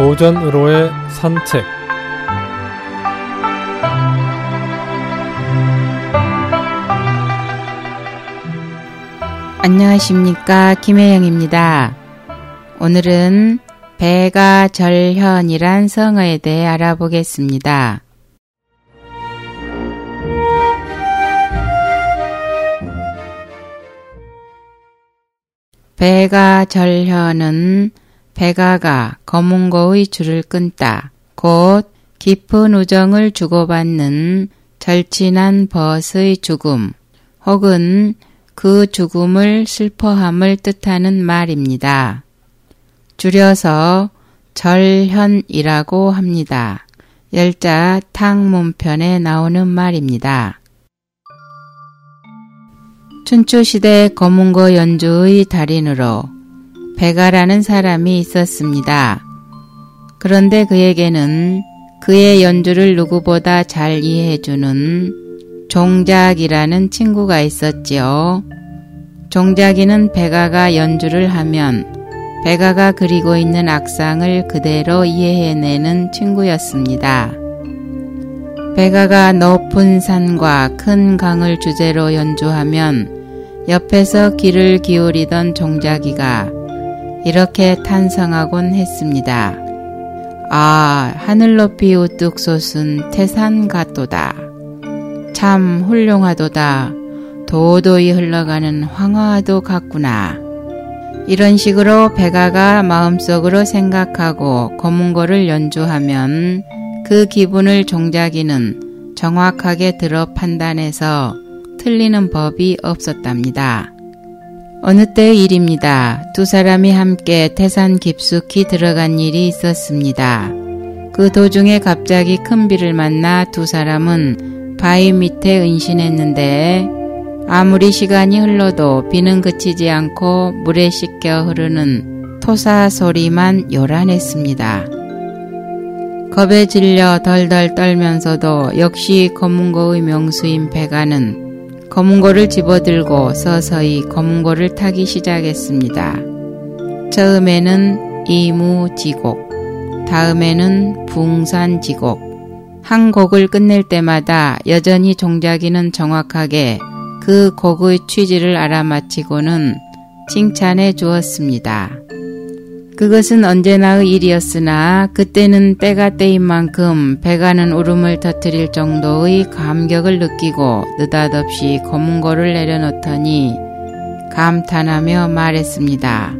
오전으로의 산책 안녕하십니까 김혜영입니다. 오늘은 배가 절현이란 성어에 대해 알아보겠습니다. 배가 절현은 배가가 검은고의 줄을 끊다. 곧 깊은 우정을 주고받는 절친한 벗의 죽음 혹은 그 죽음을 슬퍼함을 뜻하는 말입니다. 줄여서 절현이라고 합니다. 열자 탕문편에 나오는 말입니다. 춘추시대 검은고 연주의 달인으로 베가라는 사람이 있었습니다. 그런데 그에게는 그의 연주를 누구보다 잘 이해해주는 종작이라는 친구가 있었지요. 종작이는 베가가 연주를 하면 베가가 그리고 있는 악상을 그대로 이해해내는 친구였습니다. 베가가 높은 산과 큰 강을 주제로 연주하면 옆에서 귀를 기울이던 종자기가 이렇게 탄성하곤 했습니다. 아, 하늘 높이 우뚝 솟은 태산 같도다. 참 훌륭하도다. 도도히 흘러가는 황화도 같구나. 이런 식으로 백아가 마음속으로 생각하고 검은고를 연주하면 그 기분을 종자기는 정확하게 들어 판단해서 틀리는 법이 없었답니다. 어느 때의 일입니다. 두 사람이 함께 태산 깊숙이 들어간 일이 있었습니다. 그 도중에 갑자기 큰 비를 만나 두 사람은 바위 밑에 은신했는데 아무리 시간이 흘러도 비는 그치지 않고 물에 씻겨 흐르는 토사 소리만 요란했습니다. 겁에 질려 덜덜 떨면서도 역시 검은고의 명수인 배가는 검은고를 집어들고 서서히 검은고를 타기 시작했습니다. 처음에는 이무지곡, 다음에는 붕산지곡. 한 곡을 끝낼 때마다 여전히 종자기는 정확하게 그 곡의 취지를 알아맞히고는 칭찬해 주었습니다. 그것은 언제나의 일이었으나 그때는 때가 때인 만큼 배가는 울음을 터뜨릴 정도의 감격을 느끼고 느닷없이 검은고를 내려놓더니 감탄하며 말했습니다.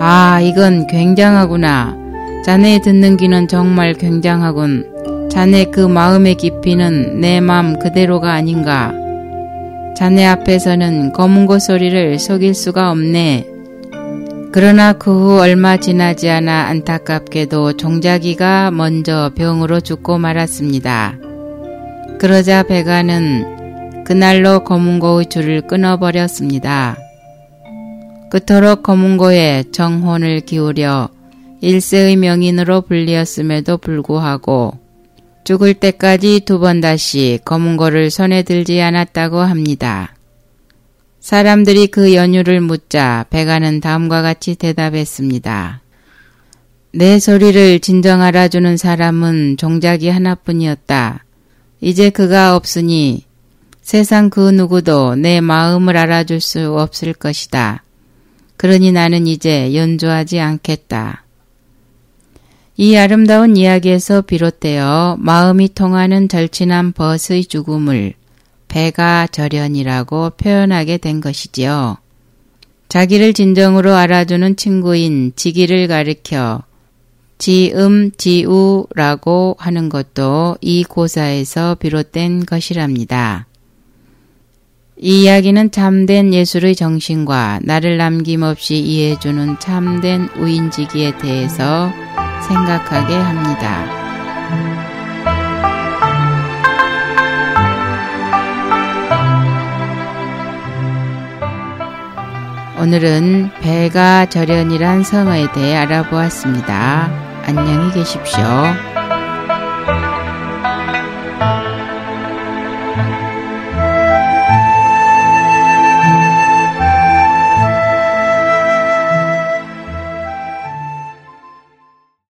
아, 이건 굉장하구나. 자네 듣는 귀는 정말 굉장하군. 자네 그 마음의 깊이는 내 마음 그대로가 아닌가. 자네 앞에서는 검은 고 소리를 속일 수가 없네. 그러나 그 후 얼마 지나지 않아 안타깝게도 종자기가 먼저 병으로 죽고 말았습니다. 그러자 배가는 그날로 검은고의 줄을 끊어버렸습니다. 그토록 검은고에 정혼을 기울여 일세의 명인으로 불리었음에도 불구하고 죽을 때까지 두 번 다시 검은고를 손에 들지 않았다고 합니다. 사람들이 그 연유를 묻자 배가는 다음과 같이 대답했습니다. 내 소리를 진정 알아주는 사람은 종작이 하나뿐이었다. 이제 그가 없으니 세상 그 누구도 내 마음을 알아줄 수 없을 것이다. 그러니 나는 이제 연주하지 않겠다. 이 아름다운 이야기에서 비롯되어 마음이 통하는 절친한 벗의 죽음을 배가 절연이라고 표현하게 된 것이지요. 자기를 진정으로 알아주는 친구인 지기를 가리켜 지음 지우라고 하는 것도 이 고사에서 비롯된 것이랍니다. 이 이야기는 참된 예술의 정신과 나를 남김없이 이해해주는 참된 우인지기에 대해서 생각하게 합니다. 오늘은 배가 절연이란 성어에 대해 알아보았습니다. 안녕히 계십시오.